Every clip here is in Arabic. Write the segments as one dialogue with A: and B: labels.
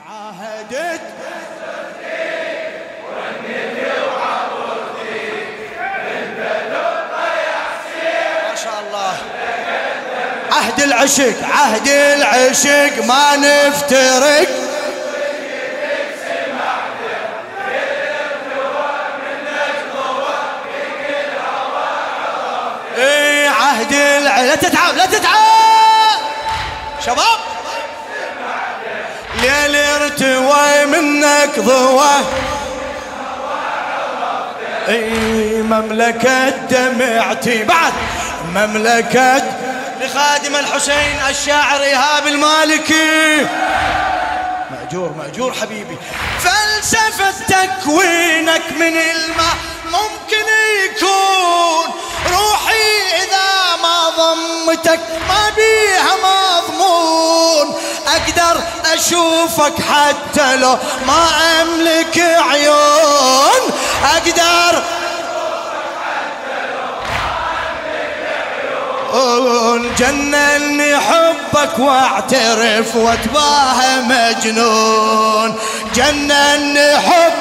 A: عاهدت ما شاء الله. عهد العشق عهد العشق ما نفترق. إيه عهد الع... لا تتعب لا تتعب. شباب. ارتوى منك ضوى. أي مملكة دمعتي بعد مملكة لخادم الحسين الشاعر إيهاب المالكي. مأجور مأجور حبيبي. فلسفة تكوينك من الماء ممكن يكون روحي إذا ما ضمتك ما بيها مضمون. أقدر أشوفك حتى لو ما أملك عيون. أقدر جنني حبك واعترف واتباهى مجنون. جنني حب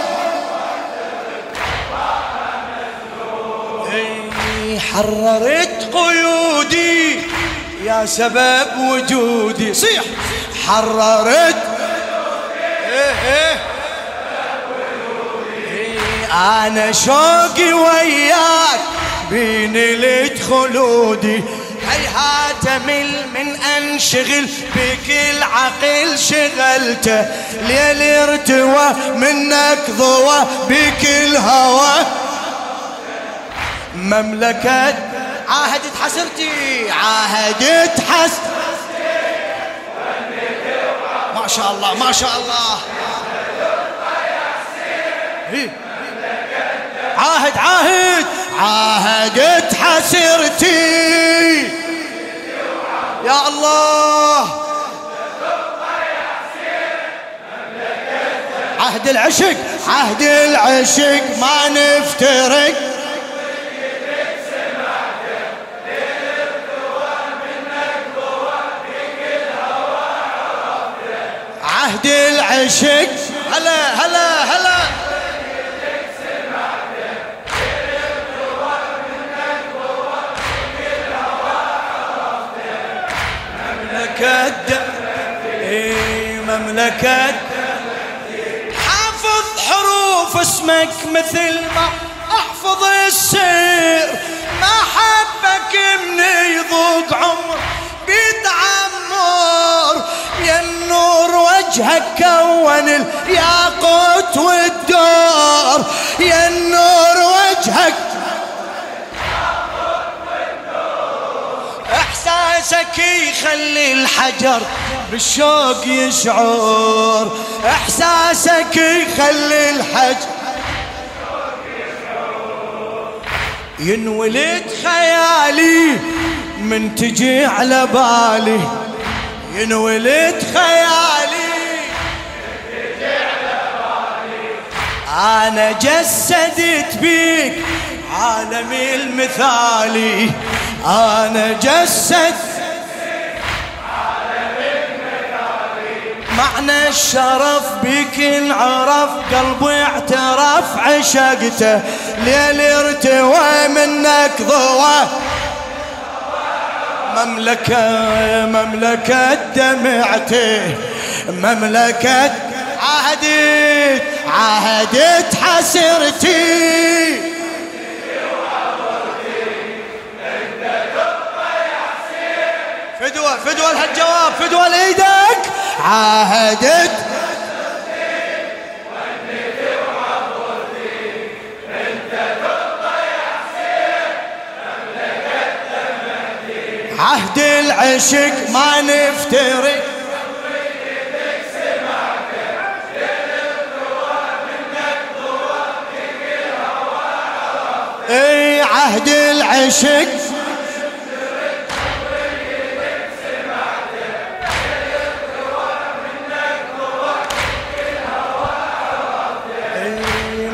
A: حررت قيودي. يا سبب وجودي. صيح. حررت. إيه إيه. إيه، أنا شوقي وياك بين الخلودي هيهات مل من أنشغل بكل عقل شغلته ليل ارتوى منك ضوى بكل هوى مملكة. عاهدت حسرتي عاهدت حس. ما شاء الله ما شاء الله. إيه. عاهد عاهد. عاهدت حسرتي. يا الله. عهد العشق عهد العشق ما نفترق. العشق هلا هلا هلا. مملكة اي مملكة حافظ حروف اسمك مثل ما أحفظ السير وجهك كون الياقوت والدور يا النور وجهك. إحساسك يخلي الحجر بالشوق يشعر إحساسك يخلي الحجر ينولد خيالي من تجي على بالي. ينولد خيالي أنا جسدت بيك عالمي المثالي أنا جسد معنى الشرف بك انعرف قلبي اعترف عشقته ليل ارتوى منك ضوى. مملكة مملكة دمعتي مملكة عهدت عهدت حسرتي. فدوى فدوى لهالجواب فدوى لإيدك. عاهدت عهد العشق ما نفترق. عهد العشق.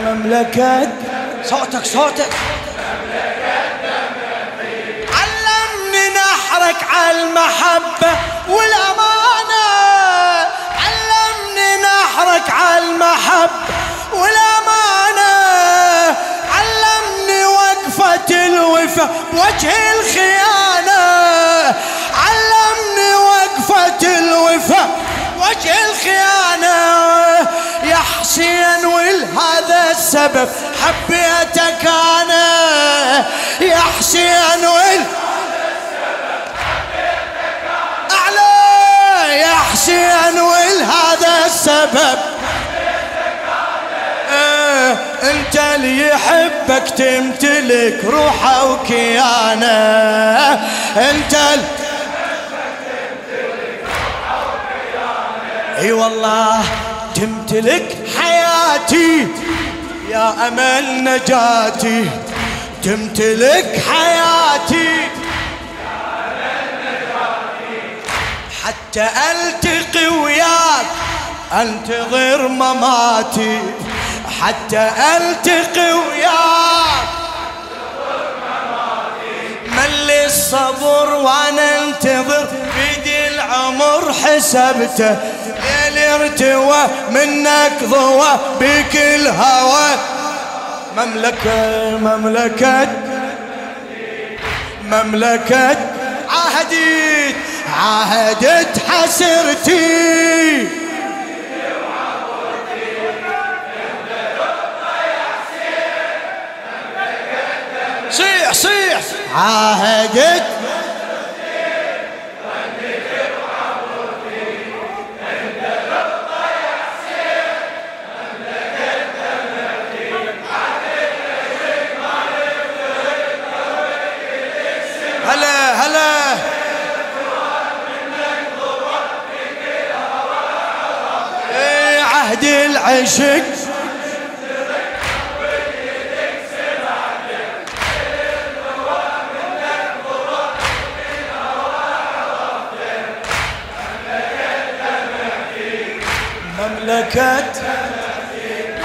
A: مملكة صوتك صوتك. علمني نحرك على المحبة والأمانة. علمني الوفا بوجه الخيانة علمني وقفة الوفا وجه الخيانة يا حسين ولهذا السبب حبيتك أنا. يا حسين ولهذا السبب حبيتك أنا أعلى. يا حسين ولهذا السبب انت اللي يحبك تمتلك روحه وكيانه. انت اي والله تمتلك حياتي يا امل نجاتي. تمتلك حياتي حتى ألتقي وياك أنتظر مماتي. حتى ألتقي وياك. ملي الصبر وأنا أنتظر بيدي العمر حسبته. ليل ارتوى منك ضوى بك الهوى. مملكة مملكة مملكة. عهدت عهدت حسرتي. عاهدت. هلا هلا. إيه، عهد العشق. مملكة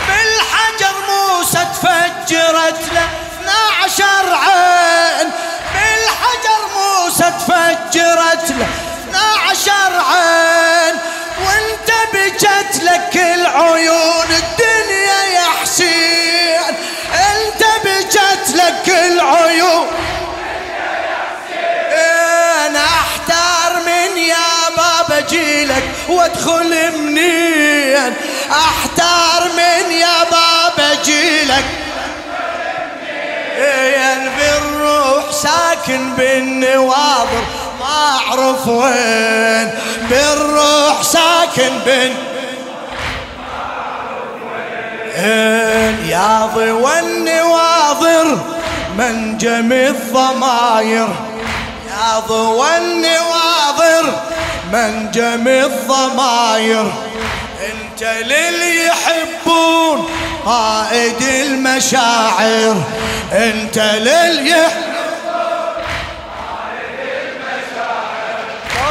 A: بالحجر موسى تفجرت له 12 عين. بالحجر موسى تفجرت له 12 عين. وادخل منين؟ أحتار من يا بابا جيلك ين بالروح ساكن بالنواظر ما أعرف وين. بالروح ساكن بن. يا ضوى النواظر منجم الضماير. يا ضوى النواظر منجم الضماير. انت للي يحبون قائد المشاعر. انت للي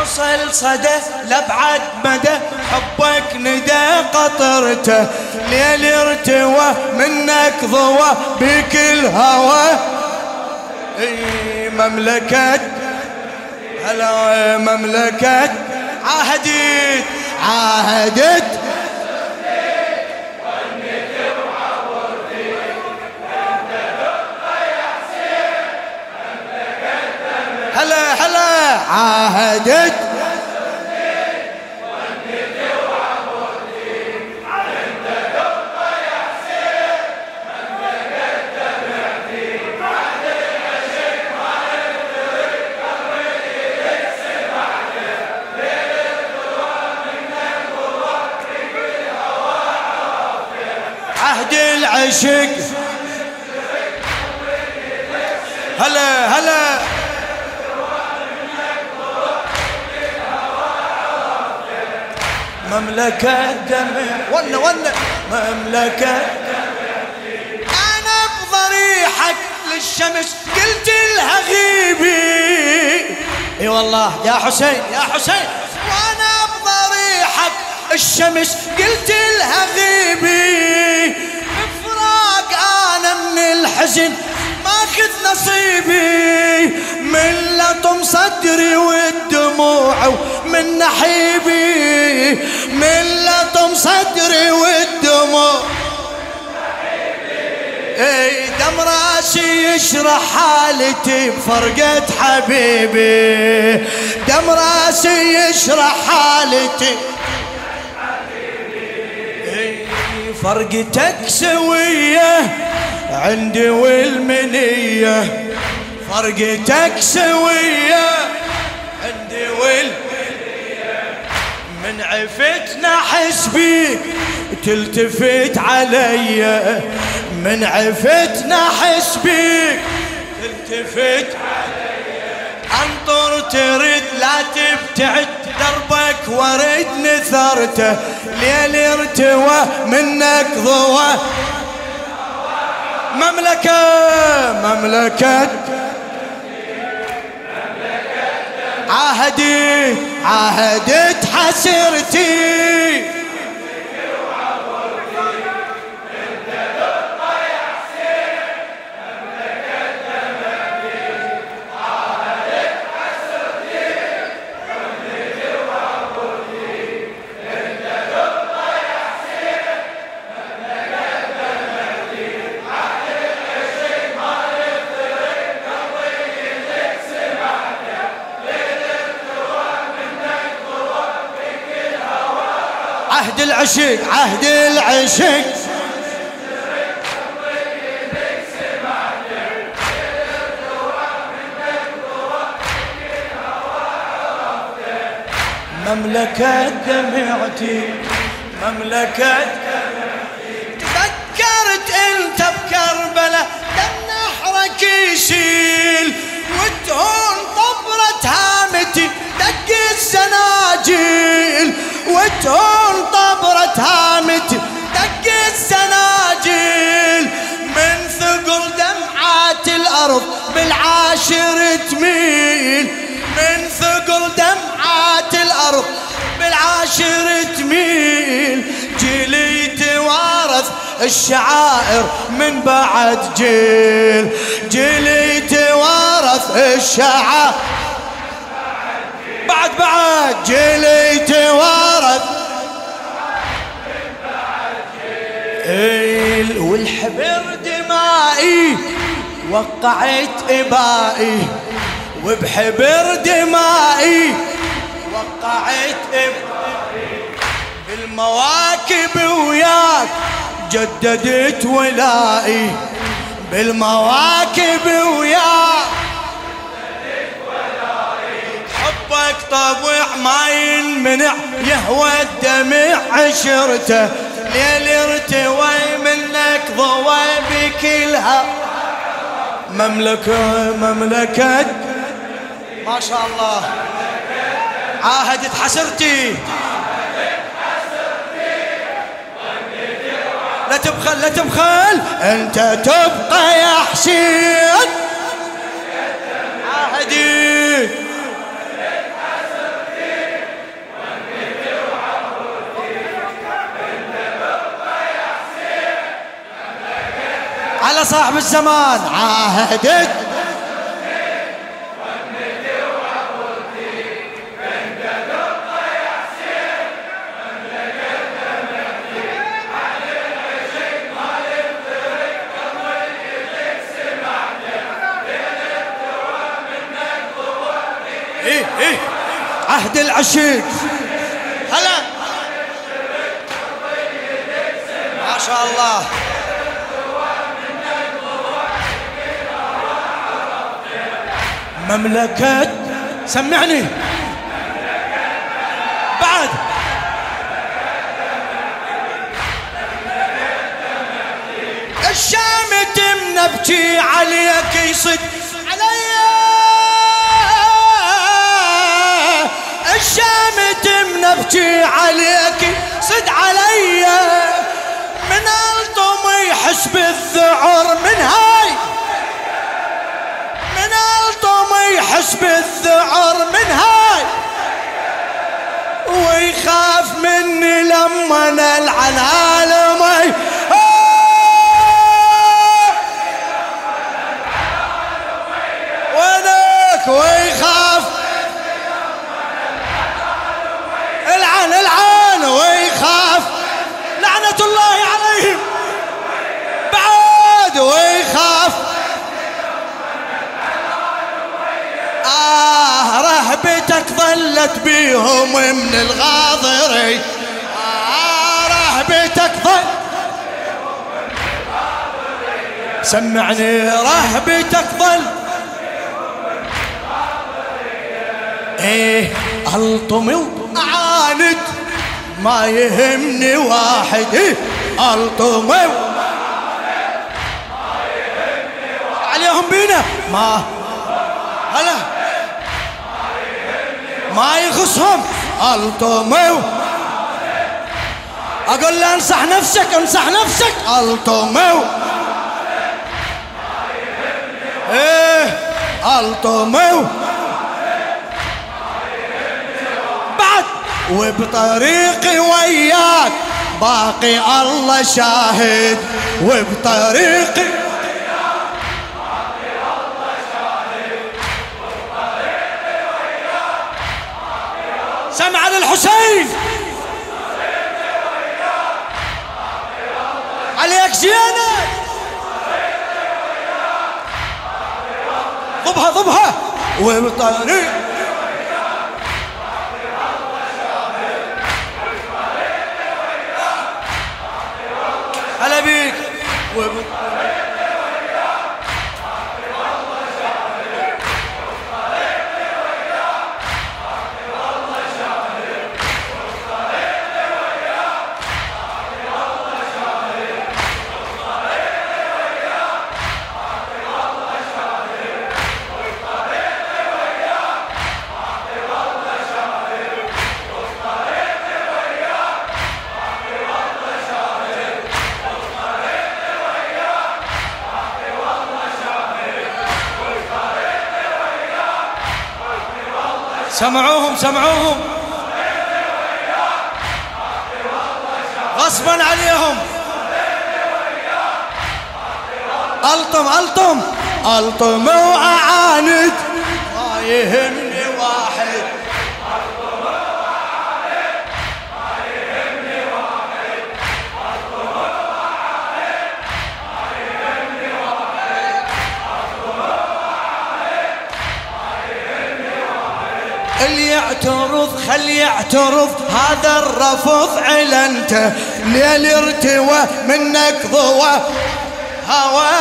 A: وصل صدى لبعد مدى حبك ندى قطرته ليل ارتوى منك ضوى بك الهوى مملكة هلا مملكة عهدت. عهدت. هلا هلا. عهدت. العشق. هلا هلا. مملكة دمع ون ون مملكة أنا بضريحك للشمس. قلت لها غيبي. إي والله يا حسين يا حسين. وأنا بضريحك الشمس قلت لها غيبي. الحزن ماخذ نصيبي من لطم صدري والدموع ومن نحيبي. من لطم صدري والدموع. إي دم رأسي يشرح حالتي بفرقة حبيبي. دم رأسي يشرح حالتي. فرقتك سوية. عندي والمنية فرقتك سوية. عندي والمنية. من عفت نحس بيك تلتفت علي. من عفت نحس بيك تلتفت علي. انطر ترد لا تبتعد دربك ورد نثرته. ليل ارتوى منك ضوى. مملكة مملكة. عهدي عهدت حسرتي. عهد العشق عهد العشق. مملكة دمعتي مملكة تفكرت انت بكربلة دم نحرك يشيل وتهون طبرة هامتي دق السناجيل. وتهون طبرة هامتي دق السناجيل. من ثقل دمعات الأرض بالعاشر تميل. من ثقل دمعات الأرض بالعاشر تميل. جيلي توارث الشعائر من بعد جيل. جيلي توارث الشعائر بعد بعد جيلي توارث والحبر دمائي وقعت إبائي وبحبر دمائي وقعت إبائي. بالمواكب وياك جددت ولائي بالمواكب وياك حبك طبع ما ينمنع يهوى الدمع عشرته. ليل ارتوي منك ضوى بكلها. مملكة مملكة. ما شاء الله. عاهدت حسرتي. لا تبخل لا تبخل. أنت تبقى يا حسين. على صاحب الزمان. عاهدت إيه إيه. عهد العشيق. هلا. ما شاء الله. مملكة سمعني. بعد. الشام تم نبكي عليك يصد علي الشام تم نبكي عليك صد علي من ألطم يحس بالذعر من بالذعر من هاي ويخاف مني لما نلعن عالمي. رهبتك ظلت بيهم من الغاضري. آه رهبتك ظلت سمعني رهبتك ظل. إيه الطمي وعاند ما يهمني واحد. إيه الطمي عليهم بينا. ما هلا. ما يخصهم الطمي أقول له انصح نفسك انصح نفسك. الطمي إيه الطمي بعد. وبطريقي وياك. باقي الله شاهد. وبطريقي سمع للحسين. عليك زينة ضبها ضبها. وبطريق سمعوهم سمعوهم. غصبا عليهم. ألطم ألطم. واعاند ما يهمني يعترض خل يعترض. هذا الرفض علنته ليل ارتوى منك ضوى. هوى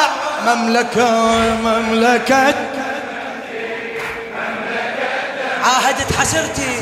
A: مملكة مملكة. عاهدت حسرتي.